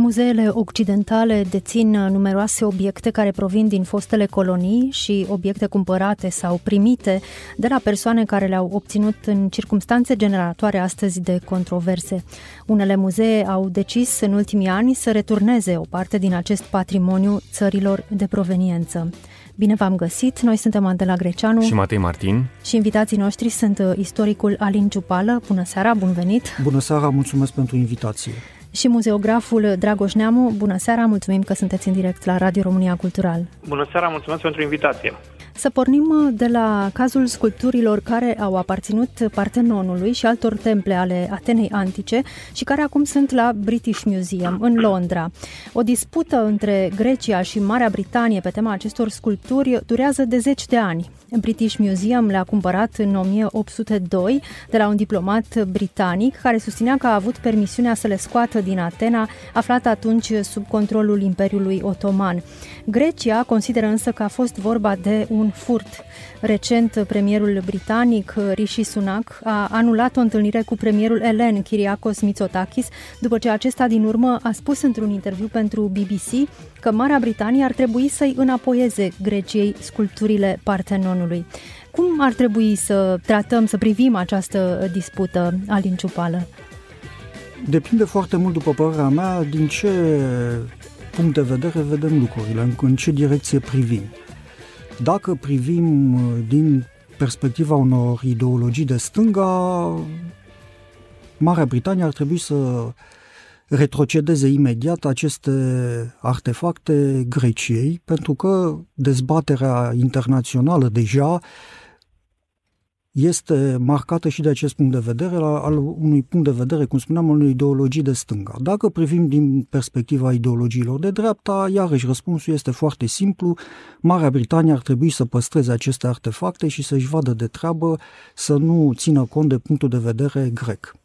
Muzeele occidentale dețin numeroase obiecte care provin din fostele colonii și obiecte cumpărate sau primite de la persoane care le-au obținut în circumstanțe generatoare astăzi de controverse. Unele muzee au decis în ultimii ani să returneze o parte din acest patrimoniu țărilor de proveniență. Bine v-am găsit! Noi suntem Andela Greceanu și Matei Martin și invitații noștri sunt istoricul Alin Ciupală. Bună seara, bun venit! Bună seara, mulțumesc pentru invitație! Și muzeograful Dragoș Neamu. Bună seara, mulțumim că sunteți în direct la Radio România Cultural. Bună seara, mulțumesc pentru invitație. Să pornim uh, de la cazul sculpturilor care au aparținut Partenonului și altor temple ale Atenei Antice și care acum sunt la British Museum în Londra. O dispută între Grecia și Marea Britanie pe tema acestor sculpturi durează de zeci de ani. British Museum le-a cumpărat în 1802 de la un diplomat britanic care susținea că a avut permisiunea să le scoată din Atena, aflată atunci sub controlul Imperiului Otoman. Grecia consideră însă că a fost vorba de un furt. Recent, premierul britanic Rishi Sunak a anulat o întâlnire cu premierul elen Kyriakos Mitsotakis după ce acesta din urmă a spus într-un interviu pentru BBC că Marea Britanie ar trebui să-i înapoieze Greciei sculpturile Partenonului. Cum ar trebui să tratăm, să privim această dispută, Alin Ciupală? Depinde foarte mult, după părerea mea, din ce punct de vedere vedem lucrurile, în ce direcție privim. Dacă privim uh, din perspectiva unor ideologii de stânga, Marea Britanie ar trebui să retrocedeze imediat aceste artefacte Greciei, pentru că dezbaterea internațională deja este marcată și de acest punct de vedere, al unui punct de vedere, cum spuneam, al unei ideologii de stânga. Dacă privim din perspectiva ideologiilor de dreapta, iarăși răspunsul este foarte simplu. Marea Britanie ar trebui să păstreze aceste artefacte și să-și vadă de treabă să nu țină cont de punctul de vedere grec.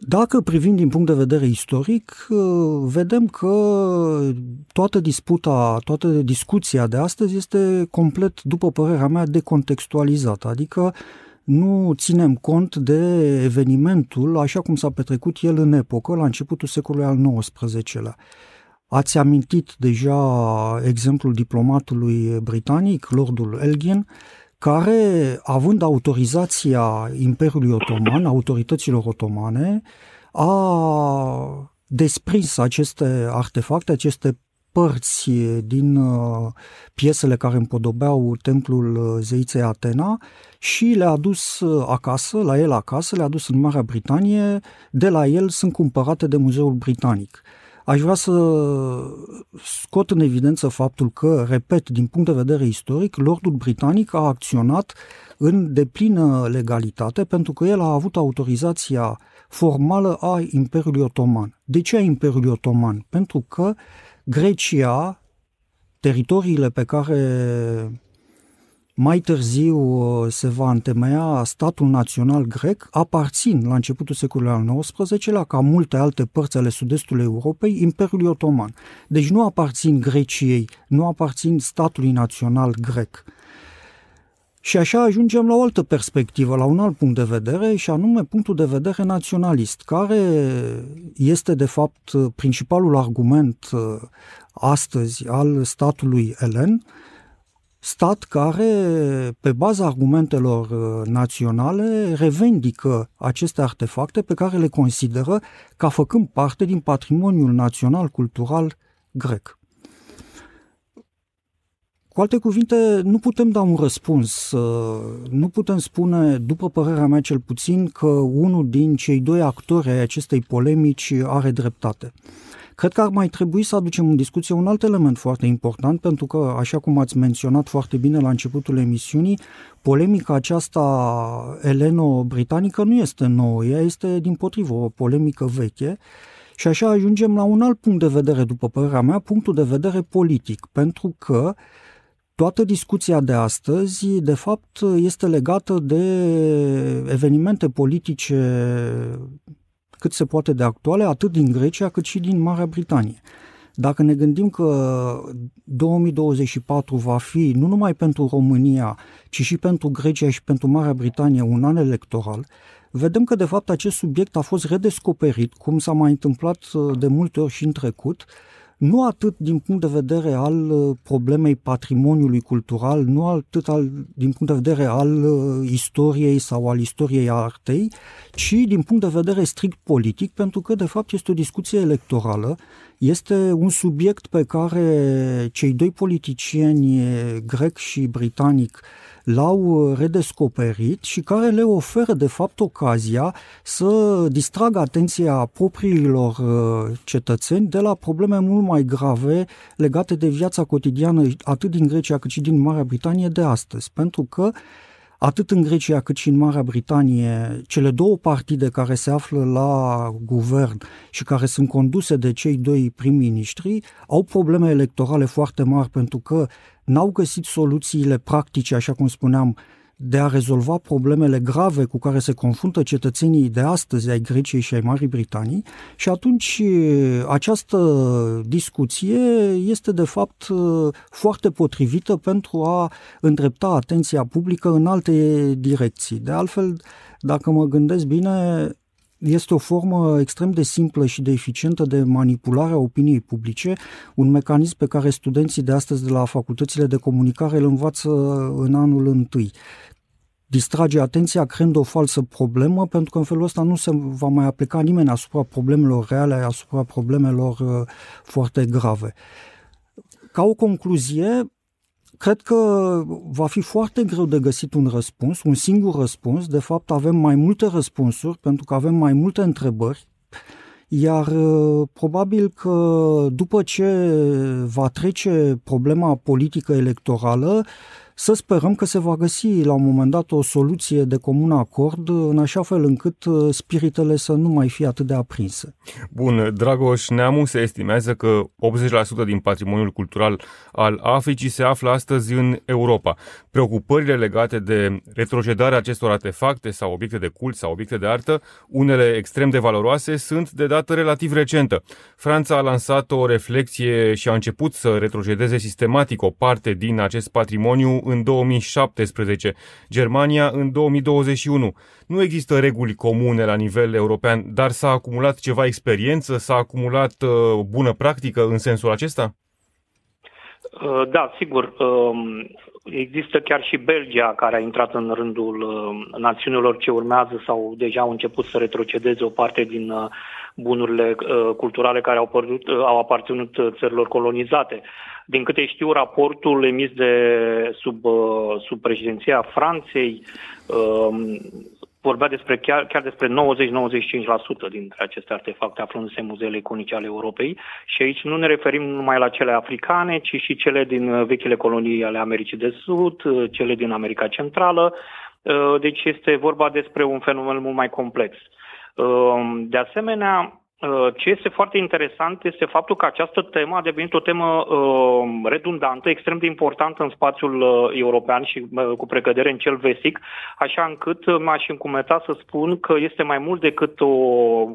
Dacă privim din punct de vedere istoric, uh, vedem că toată disputa, toată discuția de astăzi este complet, după părerea mea, decontextualizată, adică nu ținem cont de evenimentul așa cum s-a petrecut el în epocă, la începutul secolului al XIX-lea. Ați amintit deja exemplul diplomatului britanic, Lordul Elgin, care, având autorizația Imperiului Otoman, autorităților otomane, a desprins aceste artefacte, aceste părți din uh, piesele care împodobeau templul uh, zeiței Atena și le-a adus uh, acasă, la el acasă, le-a adus în Marea Britanie, de la el sunt cumpărate de Muzeul Britanic. Aș vrea să scot în evidență faptul că, repet, din punct de vedere istoric, Lordul Britanic a acționat în deplină legalitate pentru că el a avut autorizația formală a Imperiului Otoman. De ce a Imperiului Otoman? Pentru că Grecia, teritoriile pe care mai târziu uh, se va întemeia statul național grec, aparțin la începutul secolului al XIX-lea, ca multe alte părți ale sud-estului Europei, Imperiului Otoman. Deci nu aparțin Greciei, nu aparțin statului național grec. Și așa ajungem la o altă perspectivă, la un alt punct de vedere, și anume punctul de vedere naționalist, care este de fapt principalul argument uh, astăzi al statului elen, stat care, pe baza argumentelor uh, naționale, revendică aceste artefacte pe care le consideră ca făcând parte din patrimoniul național cultural grec. Cu alte cuvinte, nu putem da un răspuns, uh, nu putem spune, după părerea mea cel puțin, că unul din cei doi actori ai acestei polemici are dreptate. Cred că ar mai trebui să aducem în discuție un alt element foarte important, pentru că, așa cum ați menționat foarte bine la începutul emisiunii, polemica aceasta eleno-britanică nu este nouă, ea este din potrivă o polemică veche, și așa ajungem la un alt punct de vedere, după părerea mea, punctul de vedere politic, pentru că toată discuția de astăzi, de fapt, este legată de evenimente politice cât se poate de actuale, atât din Grecia cât și din Marea Britanie. Dacă ne gândim că 2024 va fi nu numai pentru România, ci și pentru Grecia și pentru Marea Britanie un an electoral, vedem că de fapt acest subiect a fost redescoperit, cum s-a mai întâmplat uh, de multe ori și în trecut, nu atât din punct de vedere al uh, problemei patrimoniului cultural, nu atât al, din punct de vedere al uh, istoriei sau al istoriei artei, ci din punct de vedere strict politic, pentru că de fapt este o discuție electorală, este un subiect pe care cei doi politicieni, grec și britanic, l-au redescoperit și care le oferă de fapt ocazia să distragă atenția propriilor uh, cetățeni de la probleme mult mai grave legate de viața cotidiană atât din Grecia cât și din Marea Britanie de astăzi. Pentru că atât în Grecia cât și în Marea Britanie, cele două partide care se află la guvern și care sunt conduse de cei doi prim-ministri au probleme electorale foarte mari pentru că n-au găsit soluțiile practice, așa cum spuneam, de a rezolva problemele grave cu care se confruntă cetățenii de astăzi ai Greciei și ai Marii Britanii și atunci această discuție este de fapt foarte potrivită pentru a îndrepta atenția publică în alte direcții. De altfel, dacă mă gândesc bine, este o formă extrem de simplă și de eficientă de manipulare a opiniei publice, un mecanism pe care studenții de astăzi de la facultățile de comunicare îl învață în anul întâi distrage atenția creând o falsă problemă, pentru că în felul ăsta nu se va mai aplica nimeni asupra problemelor reale, asupra problemelor uh, foarte grave. Ca o concluzie, cred că va fi foarte greu de găsit un răspuns, un singur răspuns. De fapt, avem mai multe răspunsuri, pentru că avem mai multe întrebări, iar uh, probabil că după ce va trece problema politică electorală, să sperăm că se va găsi la un moment dat o soluție de comun acord, în așa fel încât uh, spiritele să nu mai fie atât de aprinse. Bun, Dragoș Neamu se estimează că 80% din patrimoniul cultural al Africii se află astăzi în Europa. Preocupările legate de retrocedarea acestor artefacte sau obiecte de cult sau obiecte de artă, unele extrem de valoroase, sunt de dată relativ recentă. Franța a lansat o reflexie și a început să retrocedeze sistematic o parte din acest patrimoniu în 2017, Germania în 2021. Nu există reguli comune la nivel european, dar s-a acumulat ceva experiență, s-a acumulat uh, bună practică în sensul acesta? Uh, da, sigur. Um, există chiar și Belgia care a intrat în rândul uh, națiunilor ce urmează sau deja au început să retrocedeze o parte din uh, bunurile culturale care au, părdut, au aparținut țărilor colonizate. Din câte știu, raportul emis de sub, sub președinția Franței um, vorbea despre chiar, chiar despre 90-95% dintre aceste artefacte aflându-se în muzeele iconice ale Europei și aici nu ne referim numai la cele africane, ci și cele din vechile colonii ale Americii de Sud, cele din America Centrală, deci este vorba despre un fenomen mult mai complex. De asemenea, Uh, ce este foarte interesant este faptul că această temă a devenit o temă uh, redundantă, extrem de importantă în spațiul uh, european și uh, cu precădere în cel vestic, așa încât m-aș încumeta să spun că este mai mult decât o,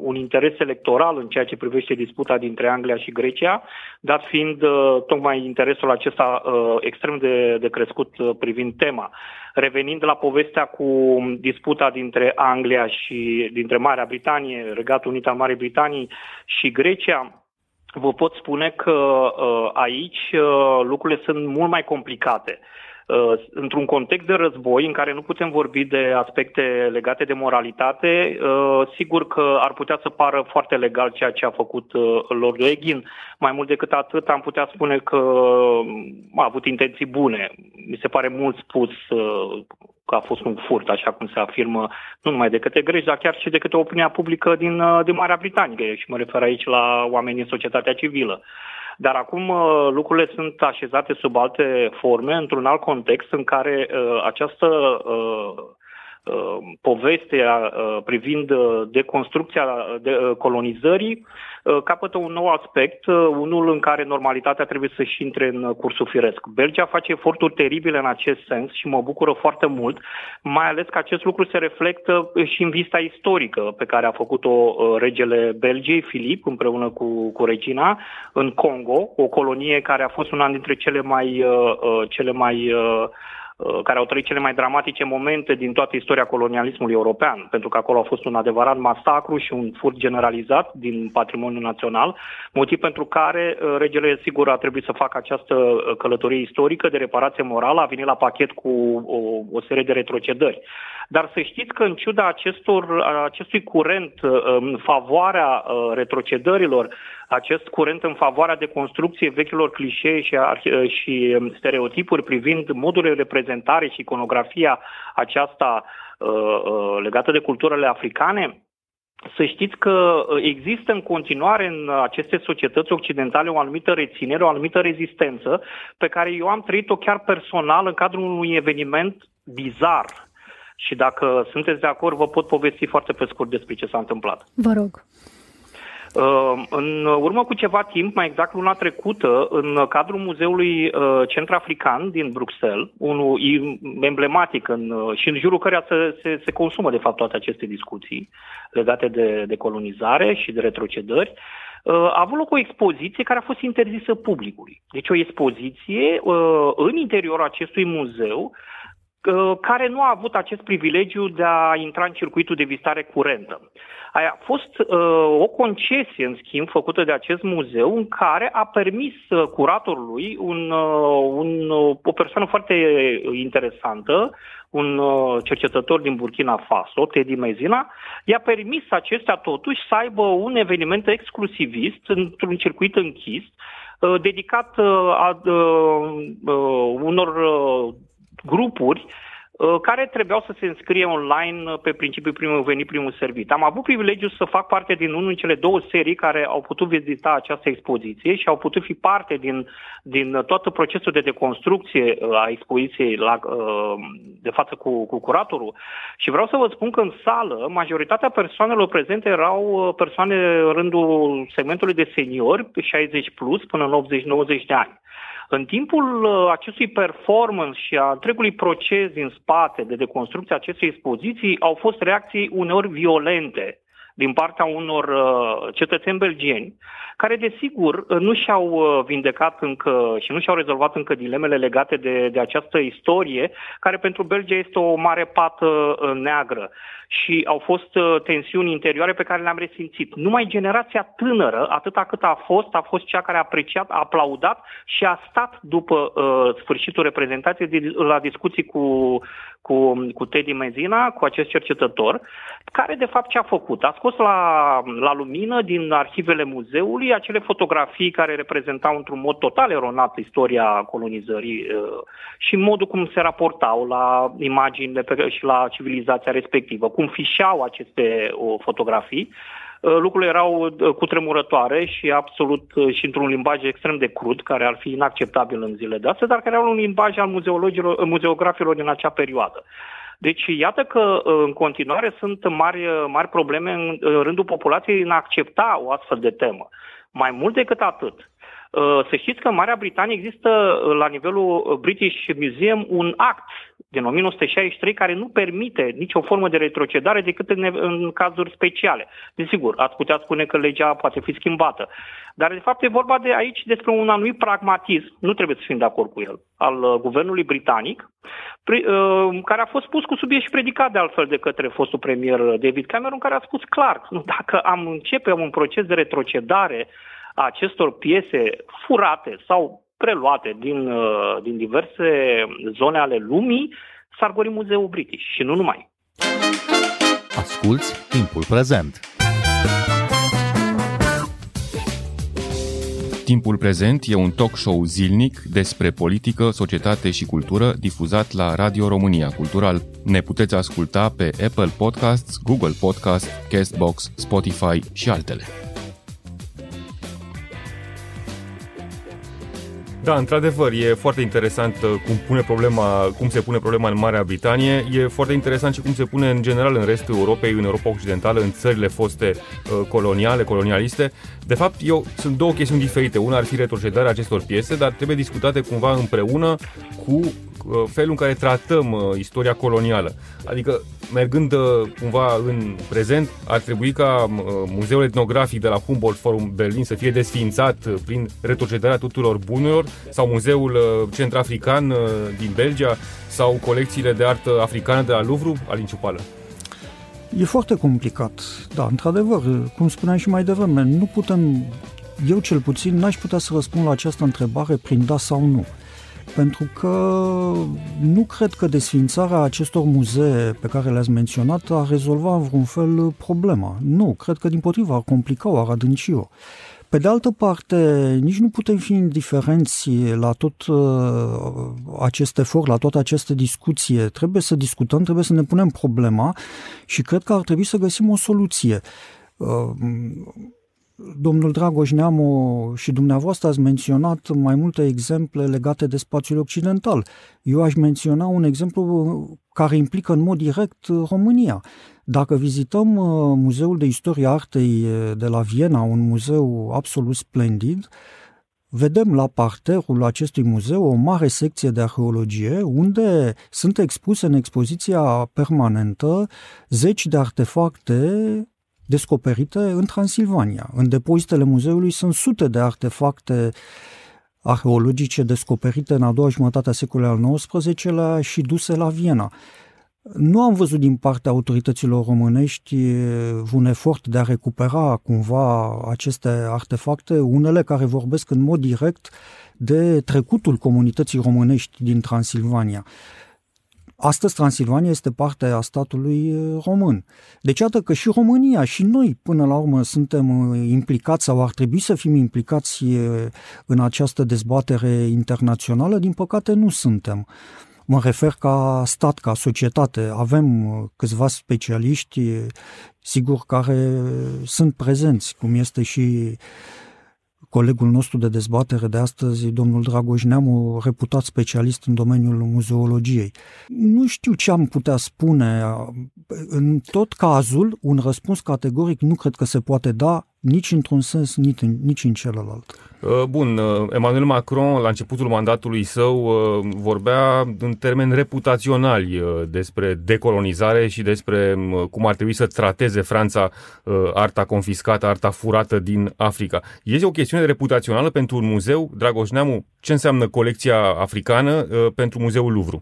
un interes electoral în ceea ce privește disputa dintre Anglia și Grecia, dat fiind uh, tocmai interesul acesta uh, extrem de, de crescut uh, privind tema. Revenind la povestea cu disputa dintre Anglia și dintre Marea Britanie, Regatul Unit al Marii Britanii și Grecia, vă pot spune că uh, aici uh, lucrurile sunt mult mai complicate. Uh, într-un context de război în care nu putem vorbi de aspecte legate de moralitate, uh, sigur că ar putea să pară foarte legal ceea ce a făcut uh, Lordul Eghin. Mai mult decât atât, am putea spune că a avut intenții bune. Mi se pare mult spus că a fost un furt, așa cum se afirmă, nu numai de către greci, dar chiar și de către opinia publică din, din Marea Britanie, și mă refer aici la oamenii din societatea civilă. Dar acum uh, lucrurile sunt așezate sub alte forme, într-un alt context în care uh, această uh, povestea privind deconstrucția de colonizării capătă un nou aspect, unul în care normalitatea trebuie să-și intre în cursul firesc. Belgia face eforturi teribile în acest sens și mă bucură foarte mult, mai ales că acest lucru se reflectă și în vista istorică pe care a făcut-o regele Belgiei, Filip, împreună cu, cu regina, în Congo, o colonie care a fost una dintre cele mai, cele mai Uh, care au trăit cele mai dramatice momente din toată istoria colonialismului european, pentru că acolo a fost un adevărat masacru și un furt generalizat din patrimoniul național, motiv pentru care uh, regele, sigur, a trebuit să facă această uh, călătorie istorică de reparație morală, a venit la pachet cu o, o serie de retrocedări. Dar să știți că în ciuda acestor, acestui curent în favoarea retrocedărilor, acest curent în favoarea de construcție vechilor clișee și, și stereotipuri privind modul de reprezentare și iconografia aceasta legată de culturile africane, să știți că există în continuare în aceste societăți occidentale o anumită reținere, o anumită rezistență pe care eu am trăit-o chiar personal în cadrul unui eveniment bizar și dacă sunteți de acord, vă pot povesti foarte pe scurt despre ce s-a întâmplat. Vă rog. Uh, în urmă cu ceva timp, mai exact luna trecută, în cadrul Muzeului uh, Centrafrican din Bruxelles, unul emblematic în, uh, și în jurul căreia se, se, se consumă de fapt toate aceste discuții legate de, de colonizare și de retrocedări, a avut loc o expoziție care a fost interzisă publicului. Deci o expoziție în interiorul acestui muzeu Uh, care nu a avut acest privilegiu de a intra în circuitul de vizitare curentă. A fost uh, o concesie, în schimb, făcută de acest muzeu, în care a permis uh, curatorului, un, uh, un, uh, o persoană foarte interesantă, un uh, cercetător din Burkina Faso, Teddy Mezina, i-a permis acestea totuși să aibă un eveniment exclusivist într-un circuit închis, uh, dedicat uh, a, unor grupuri uh, care trebuiau să se înscrie online uh, pe principiul primul venit, primul servit. Am avut privilegiul să fac parte din unul din cele două serii care au putut vizita această expoziție și au putut fi parte din, din tot procesul de deconstrucție uh, a expoziției la, de față cu, cu curatorul. Și vreau să vă spun că în sală, majoritatea persoanelor prezente erau persoane în rândul segmentului de seniori, 60 plus, până în 80-90 de ani. În timpul uh, acestui performance și a întregului proces din spate de deconstrucție acestei expoziții au fost reacții uneori violente din partea unor uh, cetățeni belgieni, care desigur uh, nu și-au uh, vindecat încă și nu și-au rezolvat încă dilemele legate de, de această istorie, care pentru Belgia este o mare pată neagră. Și au fost tensiuni interioare pe care le-am resimțit. Numai generația tânără, atâta cât a fost, a fost cea care a apreciat, a aplaudat și a stat după uh, sfârșitul reprezentației la discuții cu, cu, cu Teddy Mezina, cu acest cercetător, care de fapt ce a făcut? A scos la, la lumină din arhivele muzeului acele fotografii care reprezentau într-un mod total eronat istoria colonizării uh, și modul cum se raportau la imaginile pe, și la civilizația respectivă, cum fișeau aceste uh, fotografii. Uh, lucrurile erau cutremurătoare și absolut și într-un limbaj extrem de crud, care ar fi inacceptabil în zile de astăzi, dar care erau un limbaj al muzeografilor din acea perioadă. Deci, iată că uh, în continuare sunt mari, uh, mari probleme în rândul populației în a accepta o astfel de temă. Mai mult decât atât, uh, să știți că în Marea Britanie există la nivelul British Museum un act din 1963 care nu permite nicio formă de retrocedare decât în, în cazuri speciale. Desigur, ați putea spune că legea poate fi schimbată. Dar, de fapt, e vorba de aici despre un anumit pragmatism, nu trebuie să fim de acord cu el, al uh, guvernului britanic, pre, uh, care a fost pus cu subiect și predicat de altfel de către fostul premier David Cameron, care a spus clar, dacă am începe un proces de retrocedare a acestor piese furate sau preluate din, uh, din diverse zone ale lumii, s-ar gori muzeul British și nu numai. Asculți timpul prezent! Timpul prezent e un talk show zilnic despre politică, societate și cultură difuzat la Radio România Cultural. Ne puteți asculta pe Apple Podcasts, Google Podcasts, Castbox, Spotify și altele. Da, într-adevăr, e foarte interesant uh, cum, pune problema, cum se pune problema în Marea Britanie. E foarte interesant și cum se pune în general în restul Europei, în Europa Occidentală, în țările foste uh, coloniale, colonialiste. De fapt, eu, sunt două chestiuni diferite. Una ar fi retrocedarea acestor piese, dar trebuie discutate cumva împreună cu Uh, felul în care tratăm uh, istoria colonială. Adică, mergând uh, cumva în prezent, ar trebui ca Muzeul Etnografic de la Humboldt Forum Berlin să fie desfințat prin retrocedarea tuturor bunurilor sau Muzeul Centrafrican din Belgia sau colecțiile de artă africană de la Louvre, Alin Ciupală. E foarte complicat, da, într-adevăr, cum spuneam și mai devreme, nu putem, eu cel puțin n-aș putea să răspund la această întrebare prin da sau nu pentru că nu cred că desfințarea acestor muzee pe care le-ați menționat ar rezolva în vreun fel problema. Nu, cred că din potriva ar complica-o, ar adânci-o. Pe de altă parte, nici nu putem fi indiferenți la tot uh, acest efort, la toată această discuție. Trebuie să discutăm, trebuie să ne punem problema și cred că ar trebui să găsim o soluție. Uh, Domnul Dragoș Neamu și dumneavoastră ați menționat mai multe exemple legate de spațiul occidental. Eu aș menționa un exemplu care implică în mod direct România. Dacă vizităm uh, Muzeul de Istorie Artei uh, de la Viena, un muzeu absolut splendid, vedem la parterul acestui muzeu o mare secție de arheologie unde sunt expuse în expoziția permanentă zeci de artefacte descoperite în Transilvania. În depozitele muzeului sunt sute de artefacte arheologice descoperite în a doua jumătate a secolului al XIX-lea și duse la Viena. Nu am văzut din partea autorităților românești un efort de a recupera cumva aceste artefacte, unele care vorbesc în mod direct de trecutul comunității românești din Transilvania. Astăzi Transilvania este parte a statului român. Deci iată că și România și noi până la urmă suntem implicați sau ar trebui să fim implicați în această dezbatere internațională, din păcate nu suntem. Mă refer ca stat, ca societate. Avem câțiva specialiști, sigur, care sunt prezenți, cum este și colegul nostru de dezbatere de astăzi, domnul Dragoș Neamu, reputat specialist în domeniul muzeologiei. Nu știu ce am putea spune. În tot cazul, un răspuns categoric nu cred că se poate da nici într-un sens, nici în, nici în celălalt. Uh, bun, uh, Emmanuel Macron, la începutul mandatului său, uh, vorbea în termeni reputaționali despre decolonizare și despre cum ar trebui să trateze Franța arta confiscată, arta furată din Africa. Este o chestiune reputațională pentru un muzeu, Dragoș Neamu, ce înseamnă colecția africană pentru Muzeul Louvre?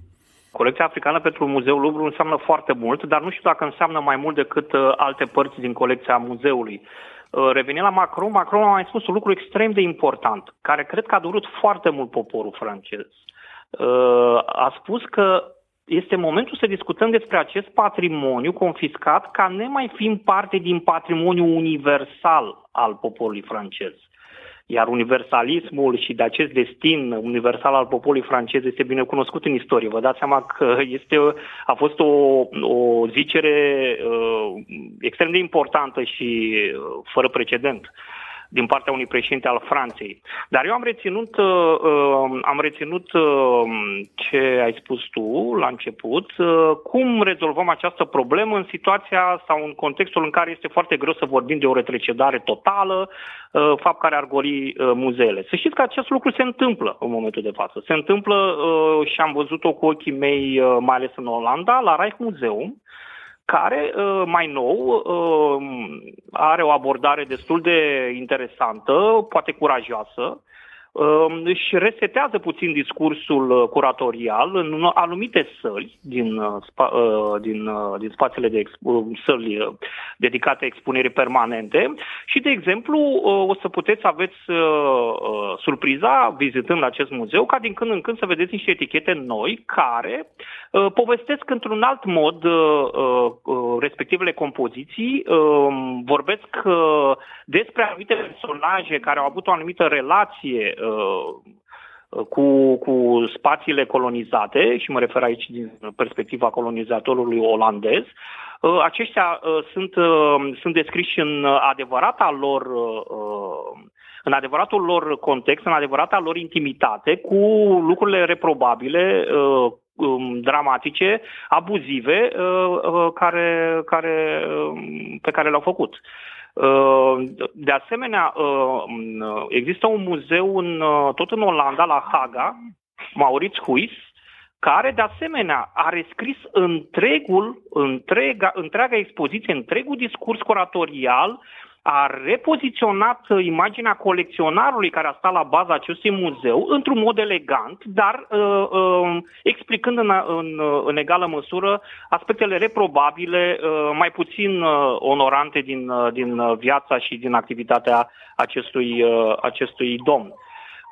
Colecția africană pentru Muzeul Louvre înseamnă foarte mult, dar nu știu dacă înseamnă mai mult decât alte părți din colecția muzeului. Uh, revenind la Macron, Macron a mai spus un lucru extrem de important, care cred că a durut foarte mult poporul francez. Uh, a spus că este momentul să discutăm despre acest patrimoniu confiscat ca nemai fiind parte din patrimoniul universal al poporului francez. Iar universalismul și de acest destin universal al poporului francez este bine cunoscut în istorie. Vă dați seama că este, a fost o, o zicere uh, extrem de importantă și uh, fără precedent din partea unui președinte al Franței. Dar eu am reținut, uh, uh, am reținut uh, ce ai spus tu la început, uh, cum rezolvăm această problemă în situația sau în contextul în care este foarte greu să vorbim de o retrecedare totală, uh, fapt care ar goli uh, muzeele. Să știți că acest lucru se întâmplă în momentul de față. Se întâmplă uh, și am văzut-o cu ochii mei, uh, mai ales în Olanda, la Reich Museum, care uh, mai nou uh, are o abordare destul de interesantă, poate curajoasă, Um, își resetează puțin discursul uh, curatorial în anumite săli din, uh, uh, din, din spațiile de expo- săli dedicate expunerii permanente. Și, de exemplu, o să puteți aveți surpriza, vizitând acest muzeu, ca din când în când să vedeți niște etichete noi care povestesc într-un alt mod respectivele compoziții, um, vorbesc despre anumite personaje care au avut o anumită relație Uh, cu, cu spațiile colonizate, și mă refer aici din perspectiva colonizatorului olandez, uh, aceștia uh, sunt, sunt descriși în adevărata lor în adevăratul lor context, în adevărata lor intimitate, cu lucrurile reprobabile, uh, um, dramatice, abuzive, care, care, um, pe care le-au făcut. De asemenea, există un muzeu în, tot în Olanda, la Haga, Maurits Huis, care de asemenea a rescris întregul, întrega, întreaga expoziție, întregul discurs curatorial, a repoziționat imaginea colecționarului care a stat la baza acestui muzeu într-un mod elegant, dar uh, uh, explicând în, în, în egală măsură aspectele reprobabile, uh, mai puțin uh, onorante din, uh, din viața și din activitatea acestui, uh, acestui domn.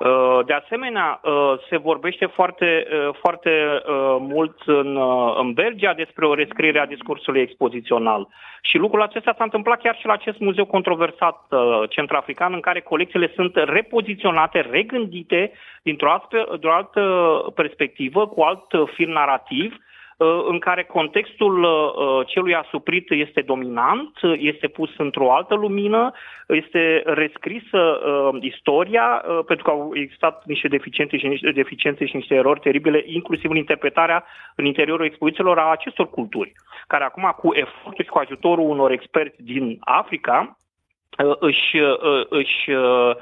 Uh, de asemenea, uh, se vorbește foarte, uh, foarte mult în, în Belgia despre o rescriere a discursului expozițional. Și lucrul acesta s-a întâmplat chiar și la acest muzeu controversat centrafrican, în care colecțiile sunt repoziționate, regândite dintr-o, altă perspectivă, cu alt film narrativ, Uh, în care contextul uh, celui asuprit este dominant, este pus într-o altă lumină, este rescrisă uh, istoria, pentru că au existat niște deficiențe și niște deficiențe și niște erori teribile, inclusiv în interpretarea în interiorul expozițiilor a acestor culturi, care acum cu efortul și cu ajutorul unor experți din Africa își, își uh,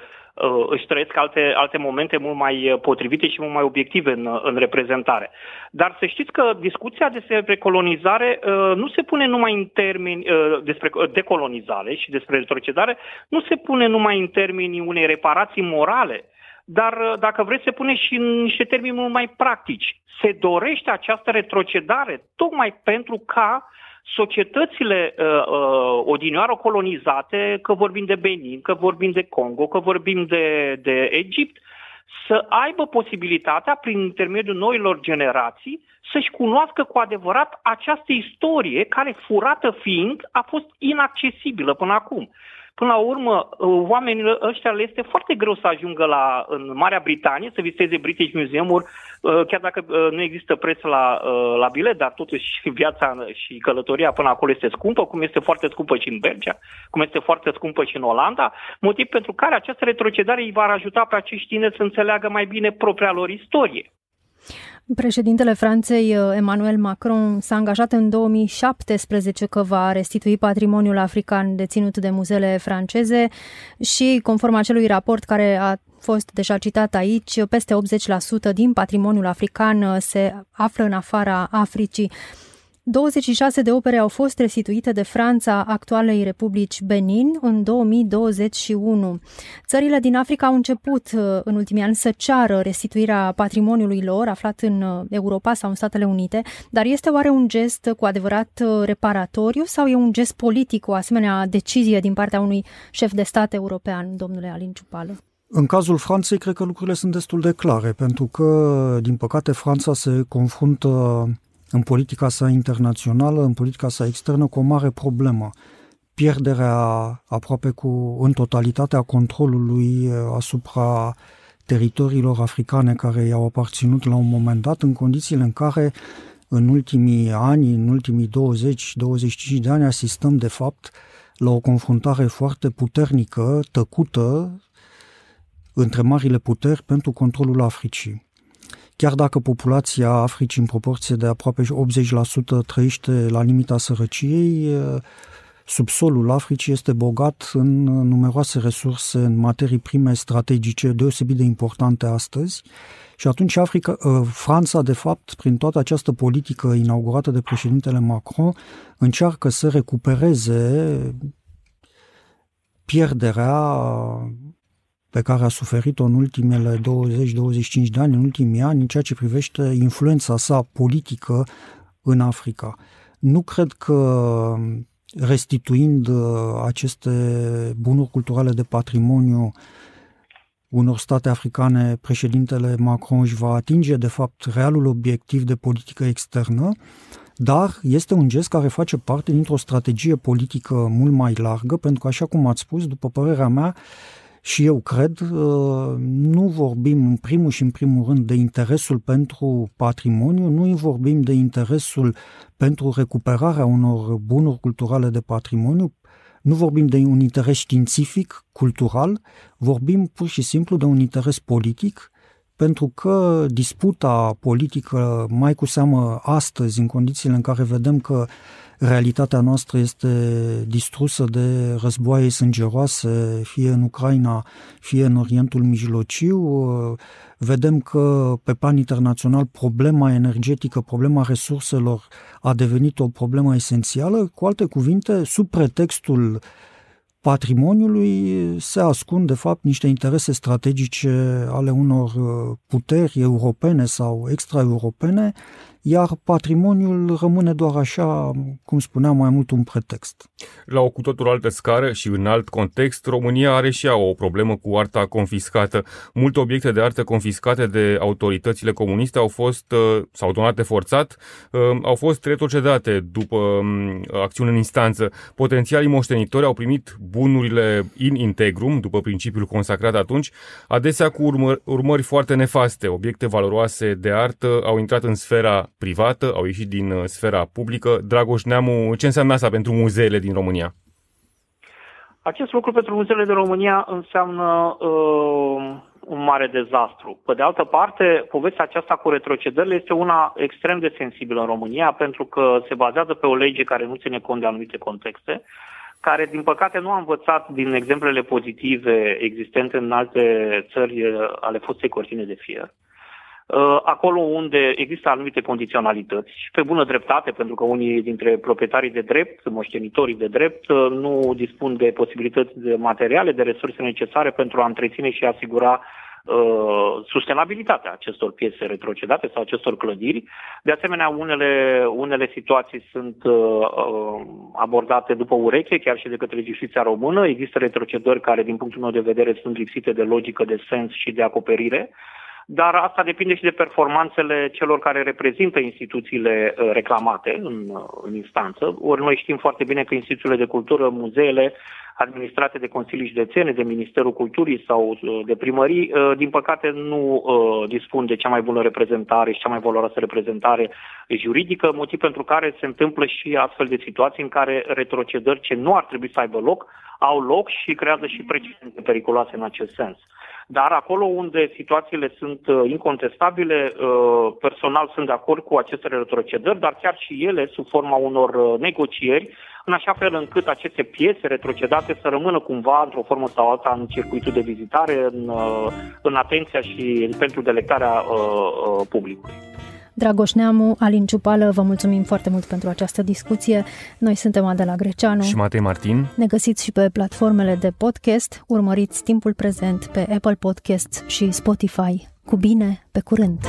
își trăiesc alte, alte momente mult mai uh, potrivite și mult mai obiective în, uh, în reprezentare. Dar să știți că discuția despre colonizare uh, nu se pune numai în termeni uh, despre decolonizare și despre retrocedare, nu se pune numai în termenii unei reparații morale, dar uh, dacă vreți se pune și în niște termeni mult mai practici. Se dorește această retrocedare tocmai pentru ca societățile uh, uh, odinioară colonizate, că vorbim de Benin, că vorbim de Congo, că vorbim de, de Egipt, să aibă posibilitatea, prin intermediul noilor generații, să-și cunoască cu adevărat această istorie care, furată fiind, a fost inaccesibilă până acum. Până la urmă, oamenii ăștia le este foarte greu să ajungă la, în Marea Britanie, să viseze British Museum-uri, uh, chiar dacă uh, nu există preț la, uh, la bilet, dar totuși viața și călătoria până acolo este scumpă, cum este foarte scumpă și în Belgia, cum este foarte scumpă și în Olanda, motiv pentru care această retrocedare îi va ajuta pe acești tineri să înțeleagă mai bine propria lor istorie. Președintele Franței, uh, Emmanuel Macron, s-a angajat în 2017 că va restitui patrimoniul african deținut de muzeele franceze și, conform acelui raport care a fost deja citat aici, peste 80% din patrimoniul african uh, se află în afara Africii. 26 de opere au fost restituite de Franța actualei Republici Benin în 2021. Țările din Africa au început uh, în ultimii ani să ceară restituirea patrimoniului lor aflat în uh, Europa sau în Statele Unite, dar este oare un gest cu adevărat uh, reparatoriu sau e un gest politic, o asemenea decizie din partea unui șef de stat european, domnule Alin Ciupală? În cazul Franței, cred că lucrurile sunt destul de clare, pentru că, din păcate, Franța se confruntă în politica sa internațională, în politica sa externă, cu o mare problemă. Pierderea aproape cu în totalitatea controlului eh, asupra teritoriilor africane care i-au aparținut la un moment dat, în condițiile în care în ultimii ani, în ultimii 20-25 de ani, asistăm de fapt la o confruntare foarte puternică, tăcută, între marile puteri pentru controlul Africii. Chiar dacă populația Africii în proporție de aproape 80% trăiește la limita sărăciei, subsolul Africii este bogat în numeroase resurse, în materii prime strategice deosebit de importante astăzi. Și atunci Africa, Franța, de fapt, prin toată această politică inaugurată de președintele Macron, încearcă să recupereze pierderea pe care a suferit-o în ultimele 20-25 de ani, în ultimii ani, în ceea ce privește influența sa politică în Africa. Nu cred că restituind uh, aceste bunuri culturale de patrimoniu unor state africane, președintele Macron își va atinge, de fapt, realul obiectiv de politică externă, dar este un gest care face parte dintr-o strategie politică mult mai largă, pentru că, așa cum ați spus, după părerea mea, și eu cred, uh, nu vorbim în primul și în primul rând de interesul pentru patrimoniu, nu vorbim de interesul pentru recuperarea unor bunuri culturale de patrimoniu, nu vorbim de un interes științific, cultural, vorbim pur și simplu de un interes politic, pentru că disputa politică, mai cu seamă astăzi, în condițiile în care vedem că realitatea noastră este distrusă de războaie sângeroase, fie în Ucraina, fie în Orientul Mijlociu, vedem că pe plan internațional problema energetică, problema resurselor a devenit o problemă esențială. Cu alte cuvinte, sub pretextul patrimoniului se ascund, de fapt, niște interese strategice ale unor puteri europene sau extraeuropene iar patrimoniul rămâne doar așa, cum spuneam, mai mult un pretext. La o cu totul altă scară și în alt context, România are și ea o problemă cu arta confiscată. Multe obiecte de artă confiscate de autoritățile comuniste au fost, uh, sau donate forțat, uh, au fost retrocedate după um, acțiune în instanță. Potențialii moștenitori au primit bunurile in integrum, după principiul consacrat atunci, adesea cu urmări, urmări foarte nefaste. Obiecte valoroase de artă au intrat în sfera privată, au ieșit din uh, sfera publică. Dragoș Neamu, ce înseamnă asta pentru muzeele din România? Acest lucru pentru muzeele din România înseamnă uh, un mare dezastru. Pe de altă parte, povestea aceasta cu retrocedările este una extrem de sensibilă în România pentru că se bazează pe o lege care nu ține cont de anumite contexte, care, din păcate, nu a învățat din exemplele pozitive existente în alte țări uh, ale fostei cortine de fier. Uh, Uh, acolo unde există anumite condiționalități și pe bună dreptate, pentru că unii dintre proprietarii de drept, moștenitorii de drept, uh, nu dispun de posibilități de materiale, de resurse necesare pentru a întreține și a asigura uh, sustenabilitatea acestor piese retrocedate sau acestor clădiri. De asemenea, unele, unele situații sunt uh, abordate după ureche, chiar și de către justiția română. Există retrocedări care, din punctul meu de vedere, sunt lipsite de logică, de sens și de acoperire. Uh, dar asta depinde și de performanțele celor care reprezintă instituțiile uh, reclamate în, uh, în instanță. Ori noi știm foarte bine că instituțiile de cultură, muzeele, administrate de Consilii Județene, de Ministerul Culturii sau uh, de primării, din păcate nu dispun de cea mai bună reprezentare și cea mai valoroasă reprezentare juridică, motiv pentru care se întâmplă și astfel de situații în care retrocedări ce nu ar trebui să aibă loc, au loc și creează și precedente periculoase în acest sens. Dar acolo unde situațiile sunt uh, incontestabile, uh, personal sunt de acord cu aceste retrocedări, dar chiar și ele sub forma unor uh, negocieri, în așa fel încât aceste piese retrocedate să rămână cumva într-o formă sau alta în circuitul de vizitare, în, în atenția și pentru delectarea publicului. Dragoș Neamu, Alin Ciupală, vă mulțumim foarte mult pentru această discuție. Noi suntem Adela Greceanu și Matei Martin. Ne găsiți și pe platformele de podcast. Urmăriți timpul prezent pe Apple Podcasts și Spotify. Cu bine, pe curând!